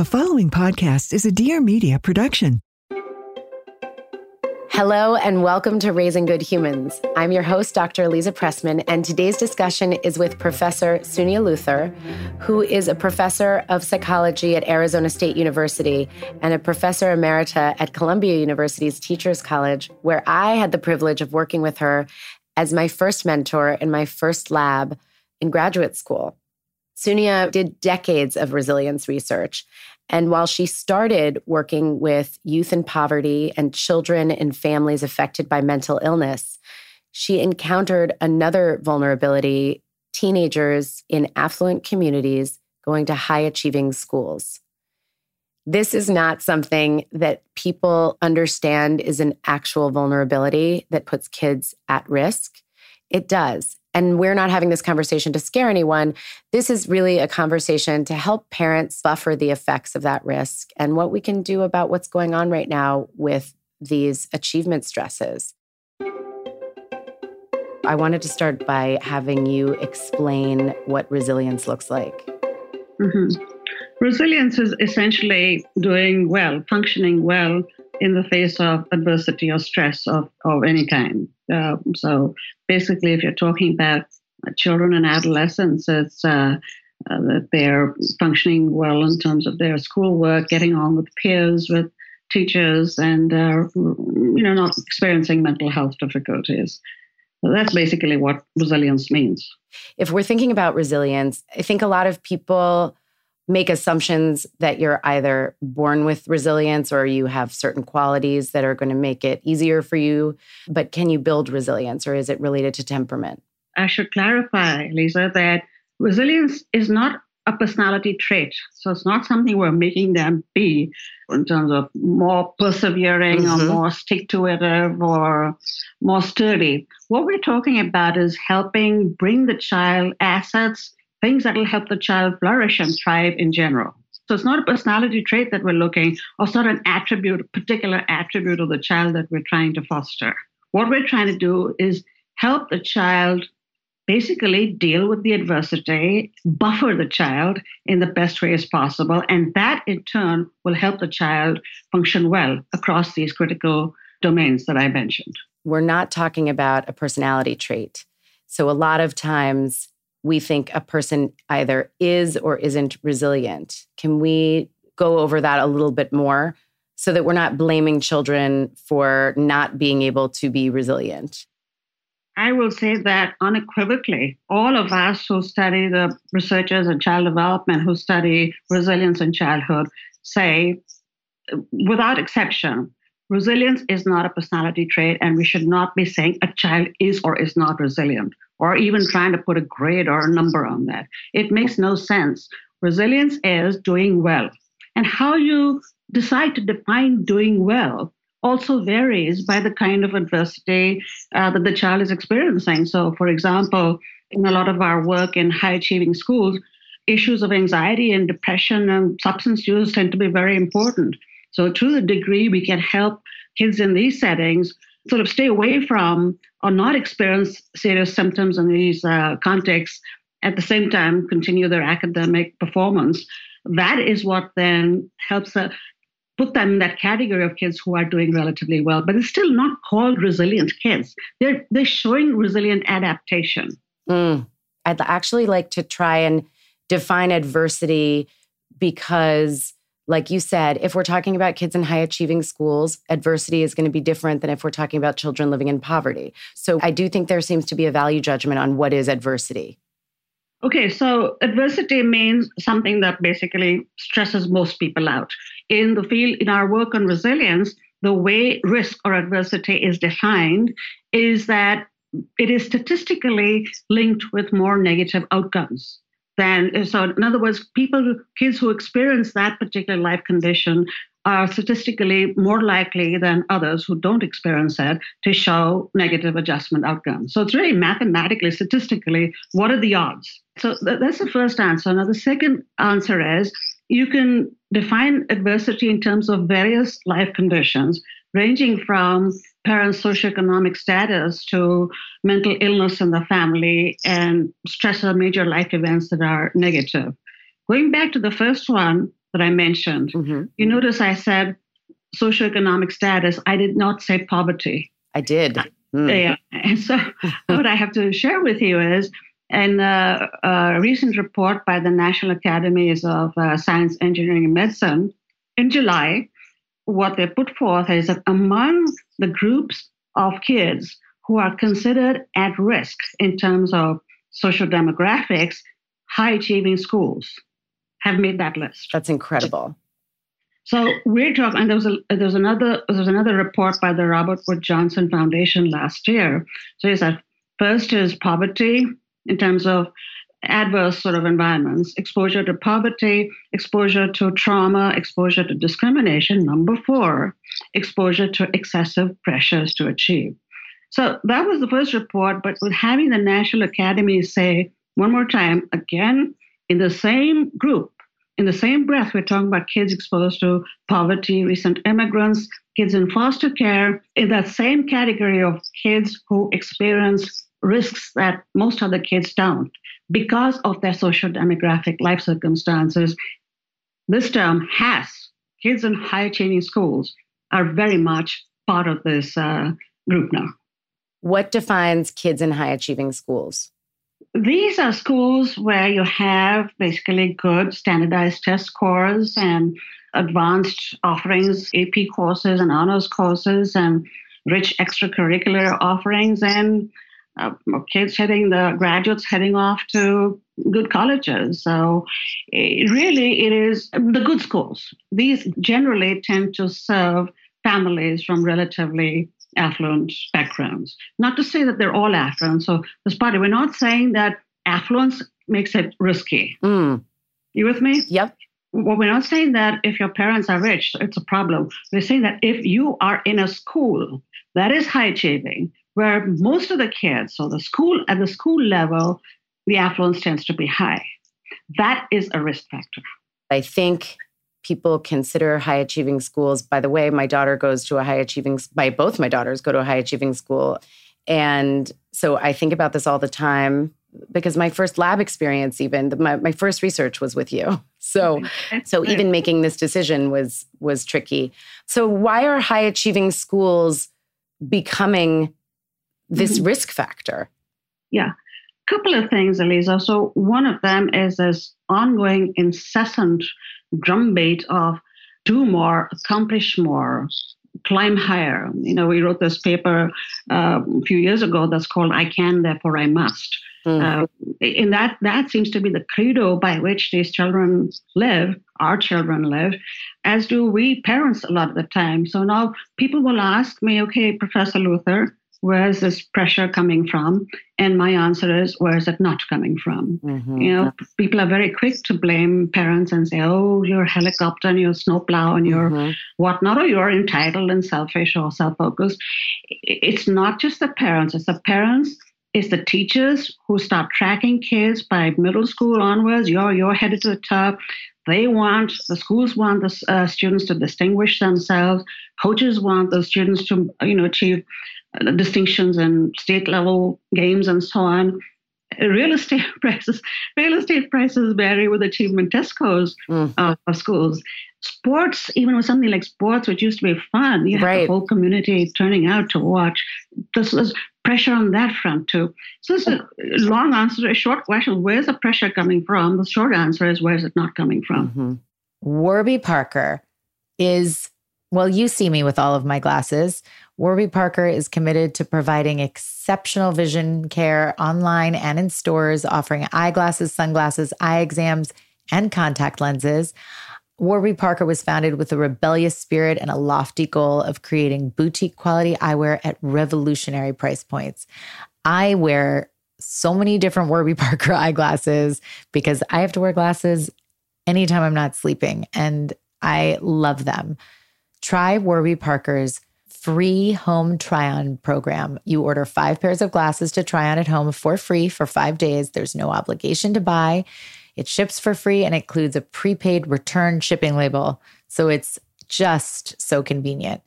The following podcast is a Dear Media production. Hello and welcome to Raising Good Humans. I'm your host, Dr. Aliza Pressman, and today's discussion is with Professor Suniya Luthar, who is a professor of psychology at Arizona State University and a professor emerita at Columbia University's Teachers College, where I had the privilege of working with her as my first mentor in my first lab in graduate school. Suniya did decades of resilience research. And while she started working with youth in poverty and children and families affected by mental illness, she encountered another vulnerability teenagers in affluent communities going to high achieving schools. This is not something that people understand is an actual vulnerability that puts kids at risk. It does. And we're not having this conversation to scare anyone. This is really a conversation to help parents buffer the effects of that risk and what we can do about what's going on right now with these achievement stresses. I wanted to start by having you explain what resilience looks like. Mm-hmm. Resilience is essentially doing well, functioning well in the face of adversity or stress of, of any kind. Uh, so basically, if you're talking about children and adolescents, it's uh, uh, that they're functioning well in terms of their schoolwork, getting on with peers, with teachers, and uh, you know not experiencing mental health difficulties. So that's basically what resilience means. If we're thinking about resilience, I think a lot of people make assumptions that you're either born with resilience or you have certain qualities that are going to make it easier for you. But can you build resilience or is it related to temperament? I should clarify, Lisa, that resilience is not a personality trait. So it's not something we're making them be in terms of more persevering mm-hmm. or more stick to itive or more sturdy. What we're talking about is helping bring the child assets things that will help the child flourish and thrive in general. So it's not a personality trait that we're looking, or it's not an attribute, a particular attribute of the child that we're trying to foster. What we're trying to do is help the child basically deal with the adversity, buffer the child in the best way as possible, and that in turn will help the child function well across these critical domains that I mentioned. We're not talking about a personality trait. So a lot of times we think a person either is or isn't resilient. Can we go over that a little bit more so that we're not blaming children for not being able to be resilient? I will say that unequivocally, all of us who study the researchers in child development who study resilience in childhood say, without exception, resilience is not a personality trait, and we should not be saying a child is or is not resilient or even trying to put a grade or a number on that. It makes no sense. Resilience is doing well. And how you decide to define doing well also varies by the kind of adversity uh, that the child is experiencing. So, for example, in a lot of our work in high achieving schools, issues of anxiety and depression and substance use tend to be very important. So, to the degree we can help kids in these settings sort of stay away from or not experience serious symptoms in these uh, contexts, at the same time continue their academic performance. That is what then helps uh, put them in that category of kids who are doing relatively well, but it's still not called resilient kids. They're they're showing resilient adaptation. Mm. I'd actually like to try and define adversity because like you said, if we're talking about kids in high achieving schools, adversity is going to be different than if we're talking about children living in poverty. So I do think there seems to be a value judgment on what is adversity. Okay, so adversity means something that basically stresses most people out. In the field, in our work on resilience, the way risk or adversity is defined is that it is statistically linked with more negative outcomes than so in other words people kids who experience that particular life condition are statistically more likely than others who don't experience it to show negative adjustment outcomes. So it's really mathematically, statistically, what are the odds? So that's the first answer. Now, the second answer is you can define adversity in terms of various life conditions, ranging from parents' socioeconomic status to mental illness in the family and stress or major life events that are negative. Going back to the first one that I mentioned, mm-hmm. you notice I said socioeconomic status. I did not say poverty. I did. Mm. Yeah. And so what I have to share with you is in a, a recent report by the National Academies of uh, Science, Engineering, and Medicine in July, what they put forth is that among the groups of kids who are considered at risk in terms of social demographics, high achieving schools have made that list. That's incredible. So we're talking, and there was a, there was another there was another report by the Robert Wood Johnson Foundation last year. So he said first is poverty in terms of adverse sort of environments, exposure to poverty, exposure to trauma, exposure to discrimination. Number four, exposure to excessive pressures to achieve. So that was the first report, but with having the National Academy say one more time, again, in the same group, in the same breath, we're talking about kids exposed to poverty, recent immigrants, kids in foster care, in that same category of kids who experience risks that most other kids don't because of their social demographic life circumstances. This term has kids in high achieving schools are very much part of this uh, group now. What defines kids in high achieving schools? These are schools where you have basically good standardized test scores and advanced offerings, AP courses and honors courses, and rich extracurricular offerings, and uh, kids heading the graduates heading off to good colleges. So it really, it is the good schools. These generally tend to serve families from relatively affluent backgrounds. Not to say that they're all affluent. So this party, we're not saying that affluence makes it risky. Mm. You with me? Yep. Well, we're not saying that if your parents are rich, it's a problem. We're saying that if you are in a school that is high achieving, where most of the kids, so the school at the school level, the affluence tends to be high. That is a risk factor. I think people consider high achieving schools. By the way, my daughter goes to a high achieving, by both my daughters go to a high achieving school. And so I think about this all the time because my first lab experience even my, my first research was with you so so even making this decision was was tricky so why are high achieving schools becoming this mm-hmm. risk factor? Yeah, a couple of things, Aliza. So one of them is this ongoing, incessant drumbeat of do more, accomplish more, climb higher. You know, we wrote this paper uh, a few years ago that's called "I Can, Therefore I Must." Mm. Uh, in that, that seems to be the credo by which these children live, our children live, as do we parents a lot of the time. So now people will ask me, okay, Professor Luthar, where is this pressure coming from? And my answer is, where is it not coming from? Mm-hmm. You know, people are very quick to blame parents and say, oh, you're a helicopter and you're a snowplow and you're mm-hmm. whatnot, or you're entitled and selfish or self focused. It's not just the parents, it's the parents. It's the teachers who start tracking kids by middle school onwards. You're you're headed to the top. They want the schools want the uh, students to distinguish themselves. Coaches want the students to you know achieve distinctions and state level games and so on. Real estate prices, real estate prices vary with achievement test scores mm. uh, of schools. Sports, even with something like sports, which used to be fun, you right. have the whole community turning out to watch. This is pressure on that front too. So it's a long answer to a short question. Where's the pressure coming from? The short answer is where's it not coming from? Mm-hmm. Warby Parker is, well, you see me with all of my glasses. Warby Parker is committed to providing exceptional vision care online and in stores, offering eyeglasses, sunglasses, eye exams, and contact lenses. Warby Parker was founded with a rebellious spirit and a lofty goal of creating boutique quality eyewear at revolutionary price points. I wear so many different Warby Parker eyeglasses because I have to wear glasses anytime I'm not sleeping, and I love them. Try Warby Parker's free home try on program. You order five pairs of glasses to try on at home for free for five days. There's no obligation to buy. It ships for free and includes a prepaid return shipping label. So it's just so convenient.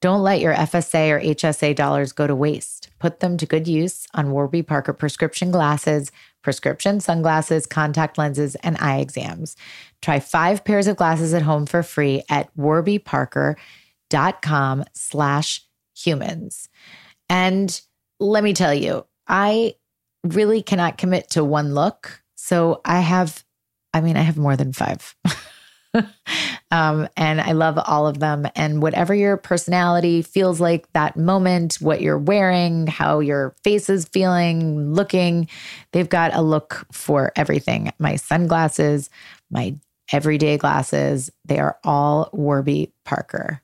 Don't let your FSA or HSA dollars go to waste. Put them to good use on Warby Parker prescription glasses, prescription sunglasses, contact lenses, and eye exams. Try five pairs of glasses at home for free at warbyparker.com slash humans. And let me tell you, I really cannot commit to one look. So I have, I mean, I have more than five. um, and I love all of them. And whatever your personality feels like that moment, what you're wearing, how your face is feeling, looking, they've got a look for everything. My sunglasses, my everyday glasses, they are all Warby Parker.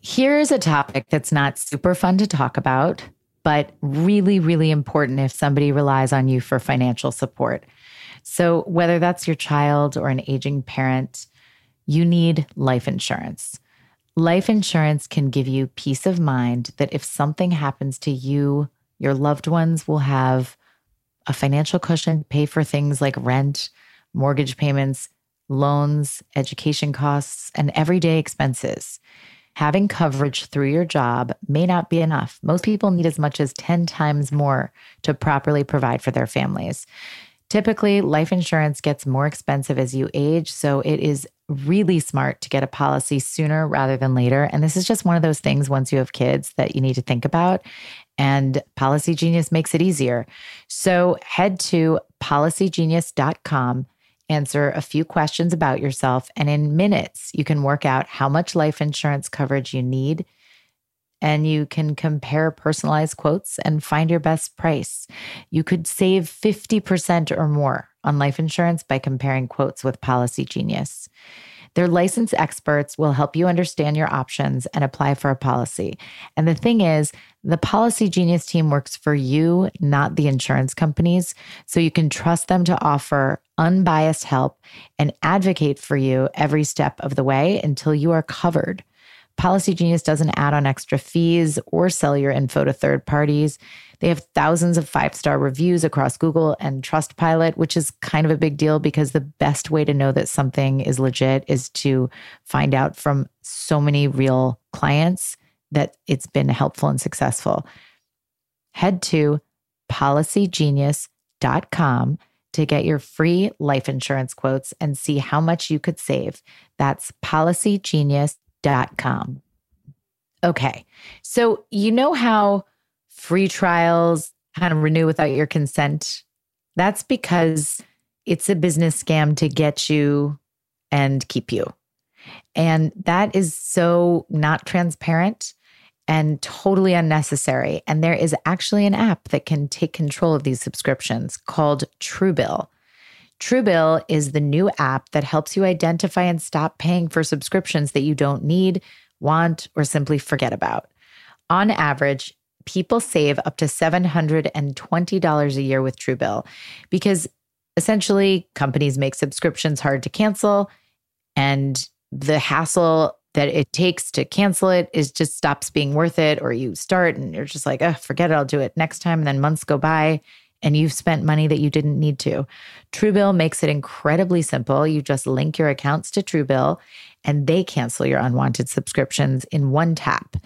Here's a topic that's not super fun to talk about, but really, really important if somebody relies on you for financial support. So, whether that's your child or an aging parent, you need life insurance. Life insurance can give you peace of mind that if something happens to you, your loved ones will have a financial cushion, pay for things like rent, mortgage payments, loans, education costs, and everyday expenses. Having coverage through your job may not be enough. Most people need as much as 10 times more to properly provide for their families. Typically, life insurance gets more expensive as you age, so it is really smart to get a policy sooner rather than later. And this is just one of those things once you have kids that you need to think about. And Policygenius makes it easier. So head to policygenius.com, answer a few questions about yourself, and in minutes, you can work out how much life insurance coverage you need and you can compare personalized quotes and find your best price. You could save 50% or more on life insurance by comparing quotes with Policygenius. Their licensed experts will help you understand your options and apply for a policy. And the thing is, the Policygenius team works for you, not the insurance companies. So you can trust them to offer unbiased help and advocate for you every step of the way until you are covered. Policygenius doesn't add on extra fees or sell your info to third parties. They have thousands of five star reviews across Google and Trustpilot, which is kind of a big deal because the best way to know that something is legit is to find out from so many real clients that it's been helpful and successful. Head to policygenius.com to get your free life insurance quotes and see how much you could save. That's policygenius.com com. Okay. So, you know how free trials kind of renew without your consent? That's because it's a business scam to get you and keep you. And that is so not transparent and totally unnecessary. And there is actually an app that can take control of these subscriptions called Truebill. Truebill is the new app that helps you identify and stop paying for subscriptions that you don't need, want, or simply forget about. On average, people save up to $720 a year with Truebill because essentially companies make subscriptions hard to cancel and the hassle that it takes to cancel it is just stops being worth it or you start and you're just like oh forget it i'll do it next time and then months go by and you've spent money that you didn't need to. Truebill makes it incredibly simple. You just link your accounts to Truebill and they cancel your unwanted subscriptions in one tap.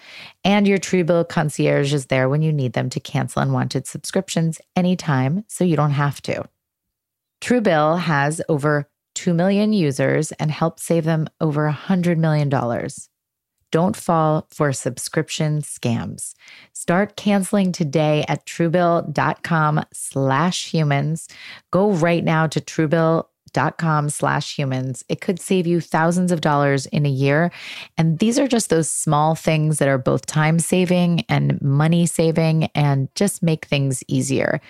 And your Truebill concierge is there when you need them to cancel unwanted subscriptions anytime so you don't have to. Truebill has over 2 million users and helps save them over $100 million. Don't fall for subscription scams. Start canceling today at truebill.com slash humans. Go right now to truebill truebill.com slash humans. It could save you thousands of dollars in a year. And these are just those small things that are both time saving and money saving and just make things easier.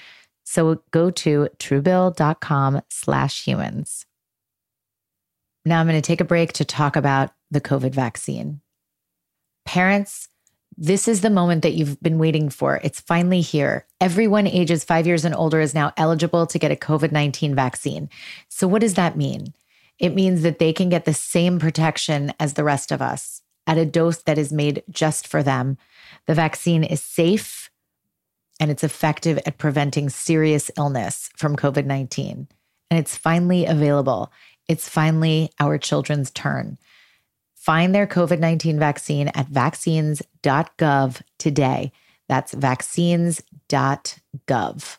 So go to truebill.com slash humans. Now I'm going to take a break to talk about the COVID vaccine. Parents, this is the moment that you've been waiting for. It's finally here. Everyone ages five years and older is now eligible to get a COVID 19 vaccine. So, what does that mean? It means that they can get the same protection as the rest of us at a dose that is made just for them. The vaccine is safe and it's effective at preventing serious illness from COVID 19. And it's finally available. It's finally our children's turn. Find their COVID 19 vaccine at vaccines.gov today. That's vaccines.gov.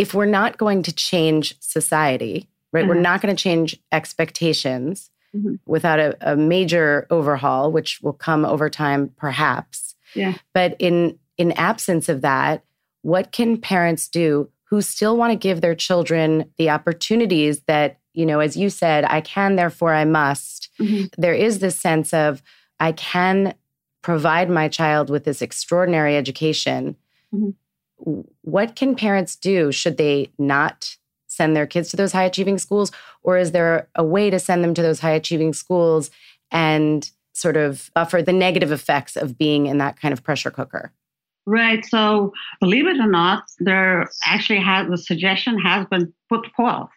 if we're not going to change society, right, mm-hmm. we're not going to change expectations mm-hmm. without a, a, major overhaul, which will come over time, perhaps. Yeah. But in in absence of that, what can parents do who still want to give their children the opportunities that you know, as you said, I can, therefore I must. Mm-hmm. There is this sense of I can provide my child with this extraordinary education. What can parents do? Should they not send their kids to those high achieving schools? Or is there a way to send them to those high achieving schools and sort of buffer the negative effects of being in that kind of pressure cooker? Right. So, believe it or not, there actually has the suggestion has been put forth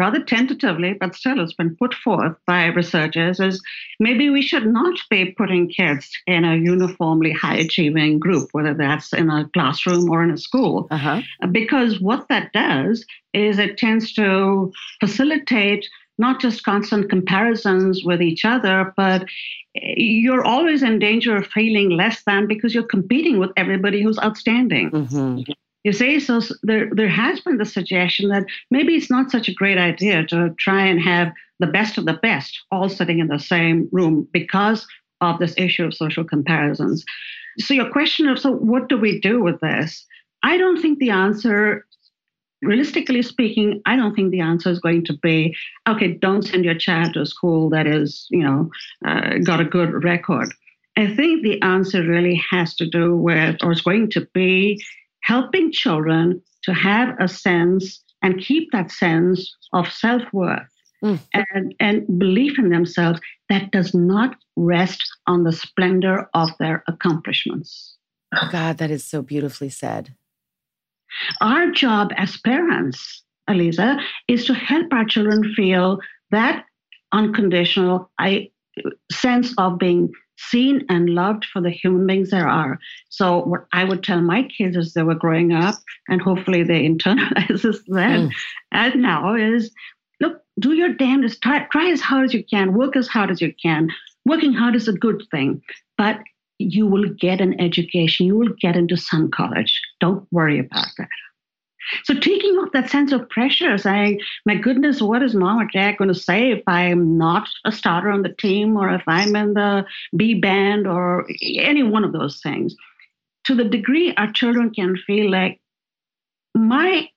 rather tentatively, but still it's been put forth by researchers, is maybe we should not be putting kids in a uniformly high achieving group, whether that's in a classroom or in a school. Uh-huh. Because what that does is it tends to facilitate not just constant comparisons with each other, but you're always in danger of feeling less than because you're competing with everybody who's outstanding. Mm-hmm. You see, so there, there has been the suggestion that maybe it's not such a great idea to try and have the best of the best all sitting in the same room because of this issue of social comparisons. So, your question of, so what do we do with this? I don't think the answer, realistically speaking, I don't think the answer is going to be, okay, don't send your child to a school that is, you know, uh, got a good record. I think the answer really has to do with, or is going to be, helping children to have a sense and keep that sense of self worth mm. and, and belief in themselves that does not rest on the splendor of their accomplishments. Oh, God, that is so beautifully said. Our job as parents, Aliza, is to help our children feel that unconditional I, sense of being seen and loved for the human beings there are. So what I would tell my kids as they were growing up, and hopefully they internalize this then mm. and now is look, do your damnedest, try, try as hard as you can, work as hard as you can. Working hard is a good thing, but you will get an education. You will get into some college. Don't worry about that. So taking off that sense of pressure, saying, my goodness, what is mom or dad going to say if I'm not a starter on the team or if I'm in the B band or any one of those things. To the degree our children can feel like my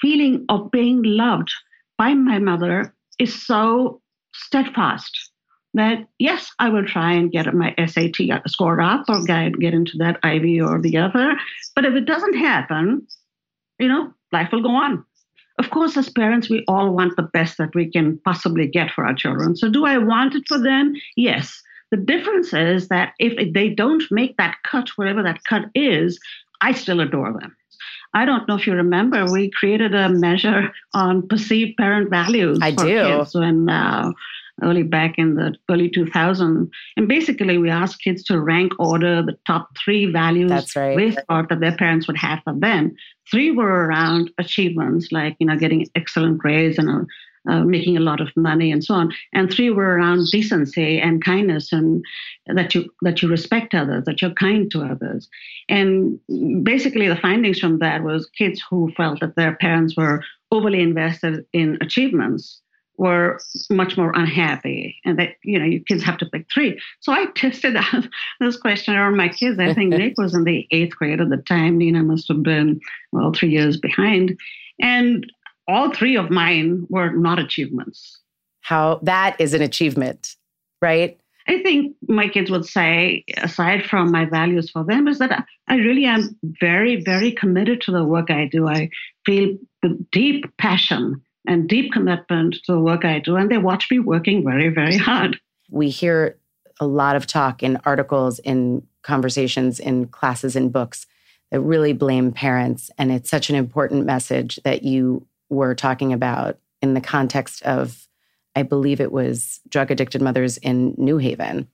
feeling of being loved by my mother is so steadfast that yes, I will try and get my SAT score up or get, get into that Ivy or the other. But if it doesn't happen, you know, life will go on. Of course, as parents, we all want the best that we can possibly get for our children. So, do I want it for them? Yes. The difference is that if they don't make that cut, wherever that cut is, I still adore them. I don't know if you remember, we created a measure on perceived parent values. I do. Kids when uh, early back in the early 2000s. And basically, we asked kids to rank order the top three values That's right. they thought that their parents would have for them. Three were around achievements, like you know, getting excellent grades and uh, uh, making a lot of money and so on. And three were around decency and kindness, and that you that you respect others, that you're kind to others. And basically, the findings from that was kids who felt that their parents were overly invested in achievements were much more unhappy and that you know your kids have to pick three. So i tested out this question on my kids. I think nick was in the eighth grade at the time. Nina must have been well three years behind. And all three of mine were not achievements. How that is an achievement, right? I think my kids would say, aside from my values for them, is that I- really am very, very committed to the work I do. I feel deep passion and deep commitment to the work I do, and they watch me working very, very hard. We hear a lot of talk in articles, in conversations, in classes, in books that really blame parents. And it's such an important message that you were talking about in the context of, I believe it was drug addicted mothers in New Haven.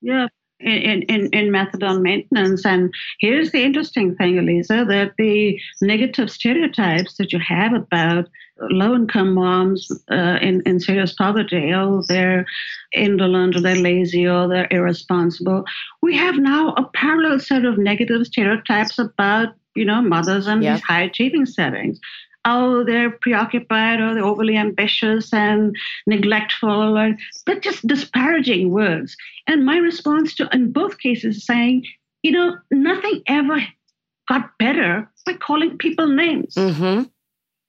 Yeah. In, in, in methadone maintenance. And here's the interesting thing, Aliza, that the negative stereotypes that you have about low income moms uh, in, in serious poverty, oh, they're indolent or they're lazy or they're irresponsible. We have now a parallel set of negative stereotypes about, you know, mothers in Yeah. these high achieving settings. Oh, they're preoccupied or they're overly ambitious and neglectful, or they're just disparaging words. And my response to, in both cases, is saying, you know, nothing ever got better by calling people names. Mm-hmm.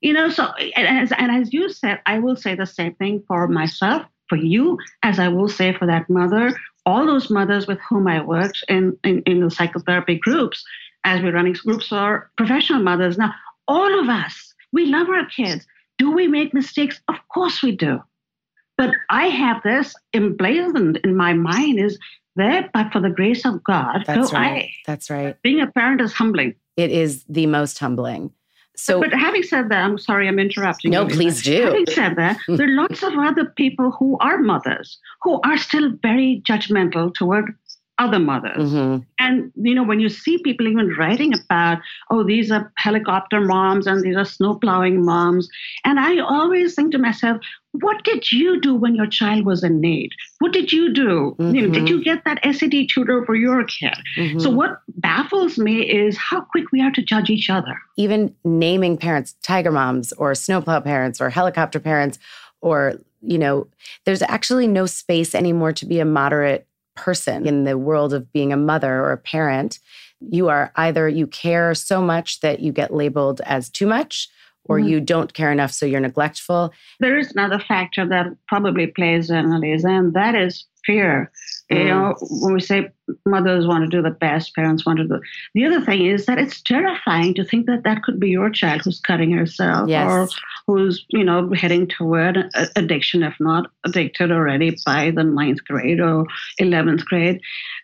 You know, so and as, and as you said, I will say the same thing for myself, for you, as I will say for that mother, all those mothers with whom I worked in, in, in the psychotherapy groups, as we're running groups for professional mothers. Now, all of us, we love our kids. Do we make mistakes? Of course we do. But I have this emblazoned in my mind is that, but for the grace of God, That's right. I. That's right. Being a parent is humbling. It is the most humbling. So, but having said that, I'm sorry I'm interrupting. No, you, please do. Having said that, there are lots of other people who are mothers who are still very judgmental toward other mothers. Mhm. And you know, when you see people even writing about, oh, these are helicopter moms and these are snow plowing moms, and I always think to myself, what did you do when your child was in need? What did you do? You know, did Mhm. you get that SAT tutor for your kid? Mhm. So what baffles me is how quick we are to judge each other. even naming parents tiger moms or snowplow parents or helicopter parents or you know there's actually no space anymore to be a moderate person in the world of being a mother or a parent you are either you care so much that you get labeled as too much or Mhm. you don't care enough so you're neglectful There is another factor that probably plays in, Aliza, and that is fear. You Mm. know, when we say mothers want to do the best, parents want to do. The other thing is that it's terrifying to think that that could be your child who's cutting herself Yes. or who's, you know, heading toward addiction, if not addicted already by the ninth grade or 11th grade.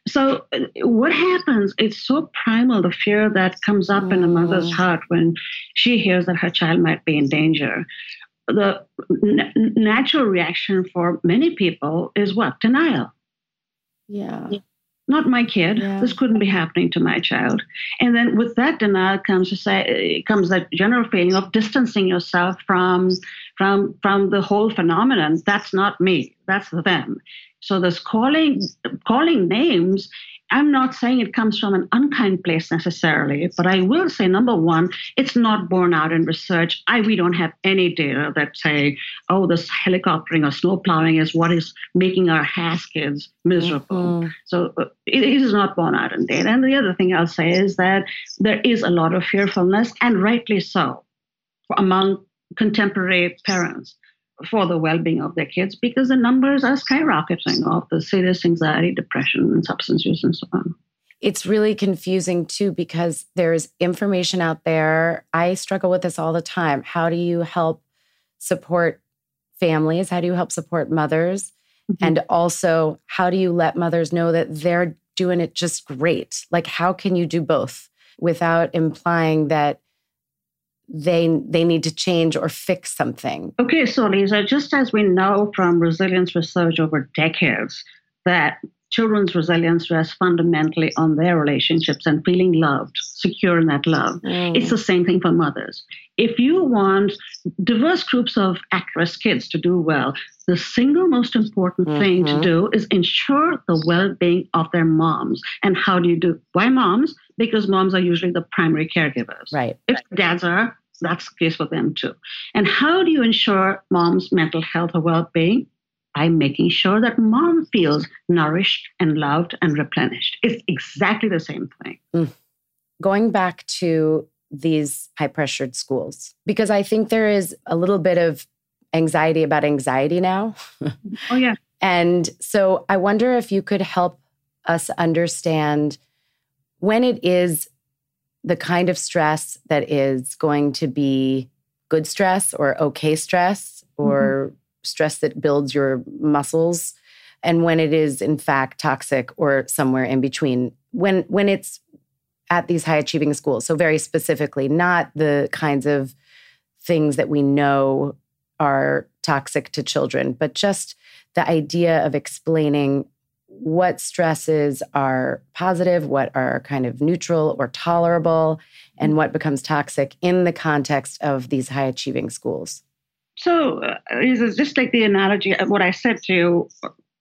So, what happens? It's so primal, the fear that comes up in a mother's Mm. heart when she hears that her child might be in danger the n- natural reaction for many people is what? Denial. Yeah Not my kid. Yeah. This couldn't be happening to my child. And then with that denial comes to say comes that general feeling of distancing yourself from from from the whole phenomenon. That's not me. That's them. So this calling calling names. I'm not saying it comes from an unkind place necessarily, but I will say number one, it's not borne out in research. I we don't have any data that say, oh, this helicoptering or snow plowing is what is making our HAS kids miserable. Mhm. So uh, it it is not borne out in data. And the other thing I'll say is that there is a lot of fearfulness, and rightly so, among contemporary parents for the well-being of their kids because the numbers are skyrocketing of the serious anxiety, depression, and substance use and so on. it's really confusing too because there's information out there. I struggle with this all the time. How do you help support families? How do you help support mothers? Mhm. And also, how do you let mothers know that they're doing it just great? Like, how can you do both without implying that they they need to change or fix something. Okay, so Lisa, just as we know from resilience research over decades that children's resilience rests fundamentally on their relationships and feeling loved, secure in that love. Mm. It's the same thing for mothers. If you want diverse groups of at risk kids to do well, the single most important mm-hmm. thing to do is ensure the well being of their moms. And how do you do? Why moms? Because moms are usually the primary caregivers. Right. If dads are, that's the case for them too. And how do you ensure mom's mental health or well being? by making sure that mom feels nourished and loved and replenished. It's exactly the same thing. Mm. Going back to these high pressured schools, because I think there is a little bit of anxiety about anxiety now. oh, yeah. And so I wonder if you could help us understand when it is the kind of stress that is going to be good stress or okay stress or mm-hmm. stress that builds your muscles and when it is in fact toxic or somewhere in between. When when it's at these high achieving schools so very specifically not the kinds of things that we know are toxic to children but just the idea of explaining what stresses are positive what are kind of neutral or tolerable and what becomes toxic in the context of these high achieving schools so uh, it's just like the analogy of what I said to you,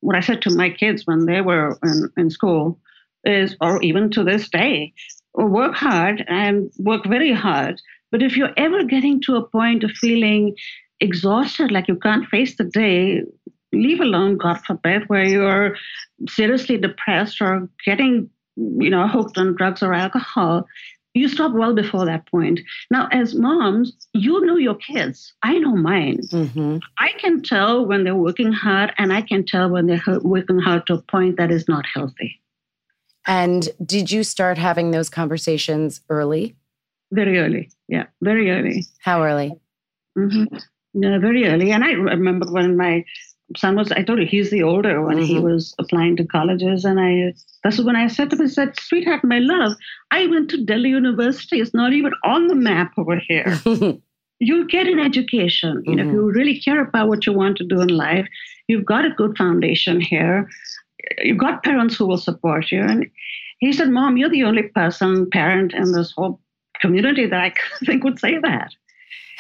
what I said to my kids when they were in, in school is, or even to this day, work hard and work very hard. But if you're ever getting to a point of feeling exhausted, like you can't face the day, leave alone, God forbid, where you're seriously depressed or getting, you know, hooked on drugs or alcohol, you stop well before that point. Now, as moms, you know your kids. I know mine. Mm-hmm. I can tell when they're working hard, and I can tell when they're working hard to a point that is not healthy. And did you start having those conversations early? Very early. Yeah, very early. How early? Mm-hmm. Yeah, very early. And I remember when my son was, I told you, he's the older when mm-hmm. he was applying to colleges. And I, that's when I said to him, I said, sweetheart, my love, I went to Delhi University. It's not even on the map over here. You'll get an education. You know, mm-hmm. if you really care about what you want to do in life, you've got a good foundation here. You've got parents who will support you. And he said, Mom, you're the only person, parent in this whole community that I think would say that.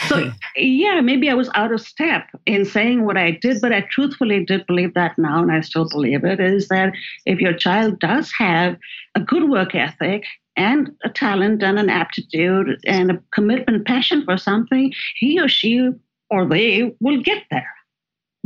So, yeah, maybe I was out of step in saying what I did, but I truthfully did believe that now, and I still believe it is that if your child does have a good work ethic and a talent and an aptitude and a commitment, passion for something, he or she or they will get there.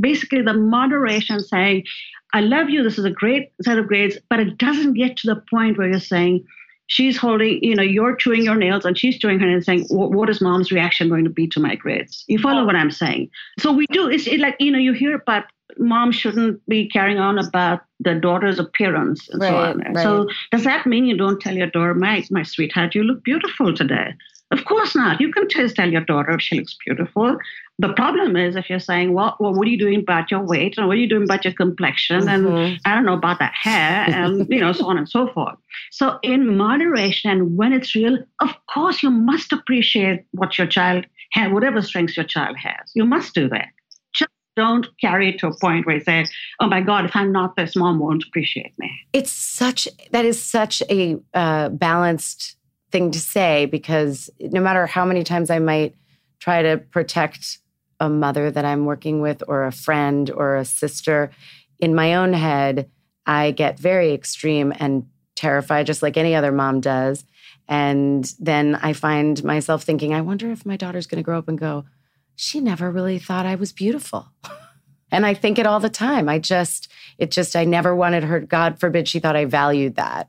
Basically, the moderation saying, I love you, this is a great set of grades, but it doesn't get to the point where you're saying, she's holding, you know, you're chewing your nails and she's chewing her nails saying, what is mom's reaction going to be to my grades? You follow oh. what I'm saying? So we do, it's it like, you know, you hear about mom shouldn't be carrying on about the daughter's appearance and right, so on. Right. So does that mean you don't tell your daughter, my, my sweetheart, you look beautiful today? Of course not. You can just tell your daughter she looks beautiful. The problem is if you're saying, well, well, what are you doing about your weight and what are you doing about your complexion mm-hmm. and I don't know about that hair and you know so on and so forth. So in moderation and when it's real, of course you must appreciate what your child has, whatever strengths your child has. You must do that. Just don't carry it to a point where you say, "Oh my God, if I'm not this, mom won't appreciate me." It's such that is such a uh, balanced thing to say because no matter how many times I might try to protect a mother that I'm working with or a friend or a sister, in my own head, I get very extreme and terrified, just like any other mom does. And then I find myself thinking, I wonder if my daughter's going to grow up and go, she never really thought I was beautiful. and I think it all the time. I just, it just, I never wanted her, God forbid she thought I valued that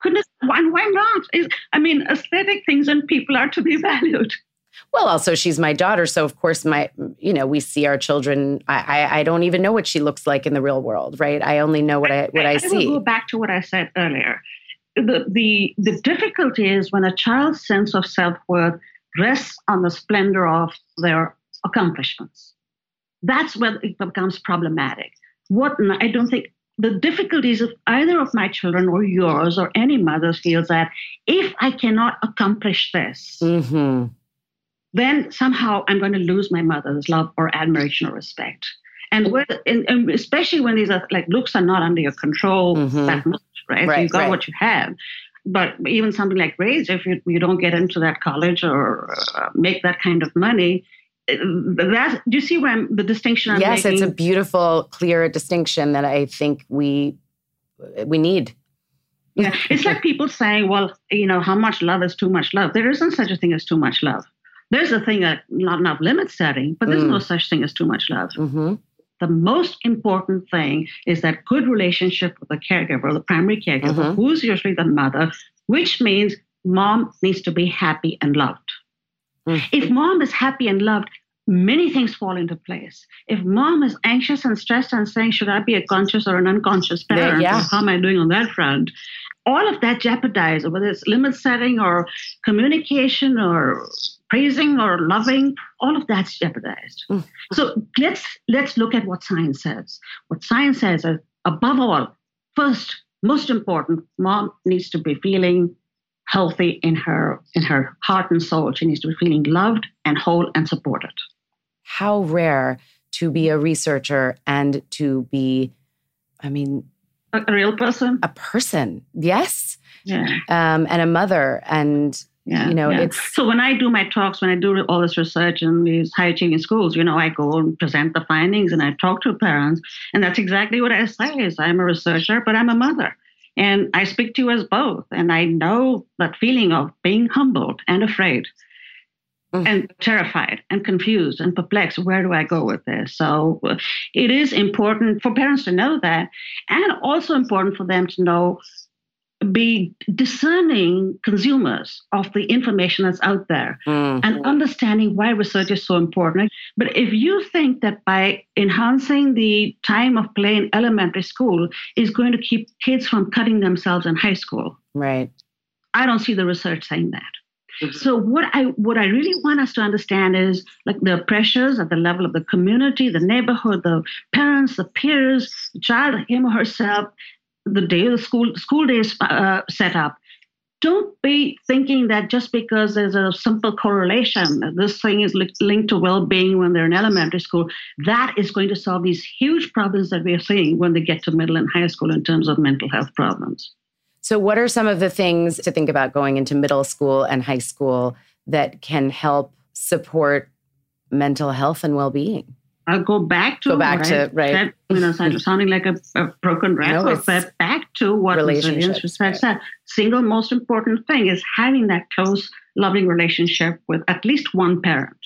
goodness, why, why not? I mean, aesthetic things and people are to be valued. Well, also she's my daughter, so of course my you know we see our children. I, I, I don't even know what she looks like in the real world, right? I only know what I what I, I, I see. Go back to what I said earlier. The the the difficulty is when a child's sense of self worth rests on the splendor of their accomplishments. That's where it becomes problematic. What I don't think the difficulties of either of my children or yours or any mother feels that if I cannot accomplish this, mm-hmm. Then somehow I'm going to lose my mother's love or admiration or respect. And, when, and, and especially when these are like looks are not under your control Mhm. that much, right? Right, you got right. what you have. But even something like grades, if you, you don't get into that college or uh, make that kind of money, uh, that do you see where I'm, the distinction I'm yes, making? it's a beautiful, clear distinction that I think we we need. Yeah, it's like people saying, well, you know, how much love is too much love? There isn't such a thing as too much love. There's a thing that not enough limit setting, but there's Mm. no such thing as too much love. hmm The most important thing is that good relationship with the caregiver, the primary caregiver, Mhm. who's usually the mother, which means mom needs to be happy and loved. Mm. If mom is happy and loved, many things fall into place. If mom is anxious and stressed and saying, should I be a conscious or an unconscious parent? yeah. Or How am I doing on that front? All of that jeopardizes, whether it's limit setting or communication or praising or loving, all of that's jeopardized. Mm. So let's let's look at what science says. What science says is above all, first, most important, mom needs to be feeling healthy in her in her heart and soul. She needs to be feeling loved and whole and supported. How rare to be a researcher and to be, I mean, A, a real person. a person. Yes, Yeah. um, and a mother, and Yeah, you know, yeah. it's so when I do my talks, when I do all this research in these high achieving schools, you know, I go and present the findings and I talk to parents, and that's exactly what I say is I'm a researcher, but I'm a mother. And I speak to you as both. And I know that feeling of being humbled and afraid Mm. and terrified and confused and perplexed. Where do I go with this? So uh, it is important for parents to know that, and also important for them to know be discerning consumers of the information that's out there Mm. and understanding why research is so important. But if you think that by enhancing the time of play in elementary school is going to keep kids from cutting themselves in high school, right. I don't see the research saying that. So what I what I really want us to understand is like the pressures at the level of the community, the neighborhood, the parents, the peers, the child, him or herself, the day the school school day is uh, set up. Don't be thinking that just because there's a simple correlation, this thing is li- linked to well-being when they're in elementary school, that is going to solve these huge problems that we are seeing when they get to middle and high school in terms of mental health problems. So, what are some of the things to think about going into middle school and high school that can help support mental health and well-being? I'll go back to Go back what to- right. said, you know, sounding like a, a broken record, it's but back to what resilience right. said. Single most important thing is having that close, loving relationship with at least one parent.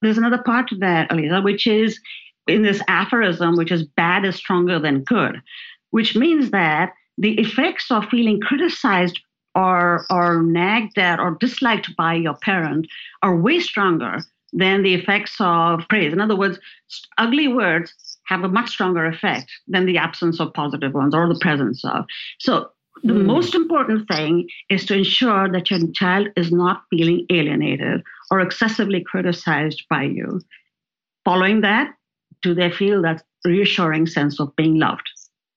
There's another part to that, Aliza, which is in this aphorism, which is bad is stronger than good, which means that the effects of feeling criticized or or nagged at or disliked by your parent are way stronger than the effects of praise. In other words, ugly words have a much stronger effect than the absence of positive ones or the presence of. So the Hmm. most important thing is to ensure that your child is not feeling alienated or excessively criticized by you. Following that, do they feel that reassuring sense of being loved?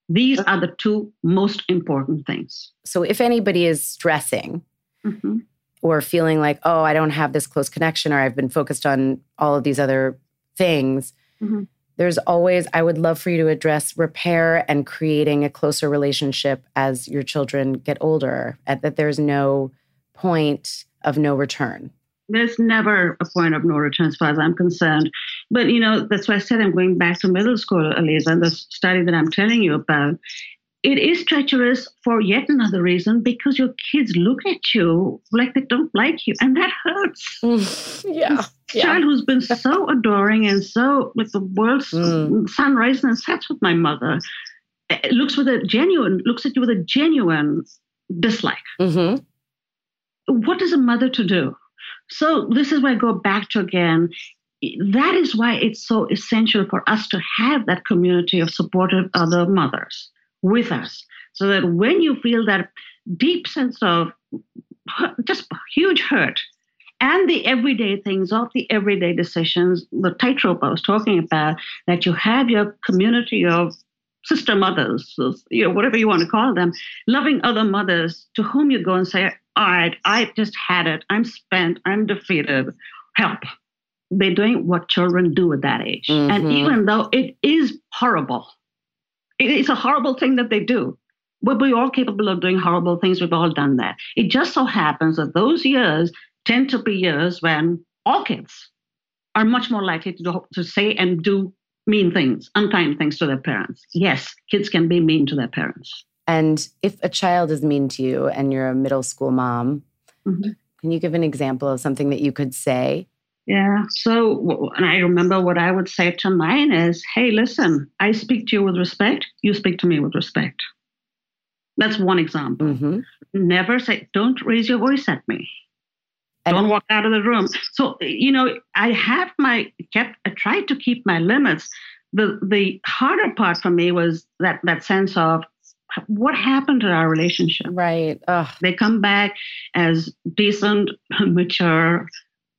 These are the two most important things. So, if anybody is stressing Mhm. Or feeling like, oh, I don't have this close connection, or I've been focused on all of these other things, Mhm. there's always, I would love for you to address repair and creating a closer relationship as your children get older, and that there's no point of no return. there's never a point of no return as far as I'm concerned. But you know, that's why I said I'm going back to middle school, Aliza, the study that I'm telling you about. It is treacherous for yet another reason because your kids look at you like they don't like you, and that hurts. yeah. Child who's been so adoring and so like the world's Mm. sun rises and sets with my mother, eh, looks with a genuine looks at you with a genuine dislike hmm what is a mother to do? So this is where I go back to again. That is why it's so essential for us to have that community of supportive other mothers with us, so that when you feel that deep sense of just huge hurt and the everyday things of the everyday decisions, the tightrope I was talking about, that you have your community of sister mothers, you know, whatever you want to call them, loving other mothers to whom you go and say, all right, I just had it. I'm spent. I'm defeated. help. They're doing what children do at that age. Mhm. And even though it is horrible, it is a horrible thing that they do. But we're all capable of doing horrible things. We've all done that. It just so happens that those years tend to be years when all kids are much more likely to, do, to say and do mean things, unkind things to their parents. Yes, kids can be mean to their parents. And if a child is mean to you and you're a middle school mom, Mhm. can you give an example of something that you could say? Yeah. So, and I remember what I would say to mine is, hey, listen, I speak to you with respect. You speak to me with respect. That's one example. hmm Never say, don't raise your voice at me. And- don't walk out of the room. So, you know, I have my kept, I tried to keep my limits. The the harder part for me was that that sense of what happened to our relationship. Right. Ugh. They come back as decent, mature,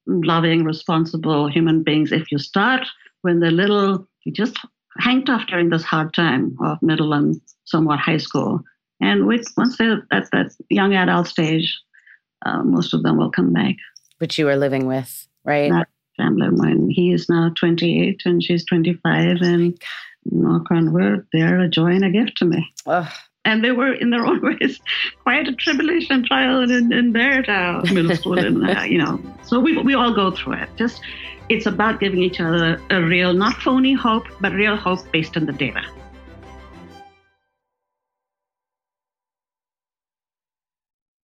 loving, responsible human beings. If you start when they're little, you just hang tough during this hard time of middle and somewhat high school. And with, once they're at that young adult stage, uh, most of them will come back. Which you are living with, right? Not family when. He is now 28 and she's 25. And knock on wood, they're a joy and a gift to me. Ugh. And they were in their own ways quite a tribulation trial in, in their uh, middle school and uh, you know. So we, we all go through it. Just it's about giving each other a real not phony hope but real hope based on the data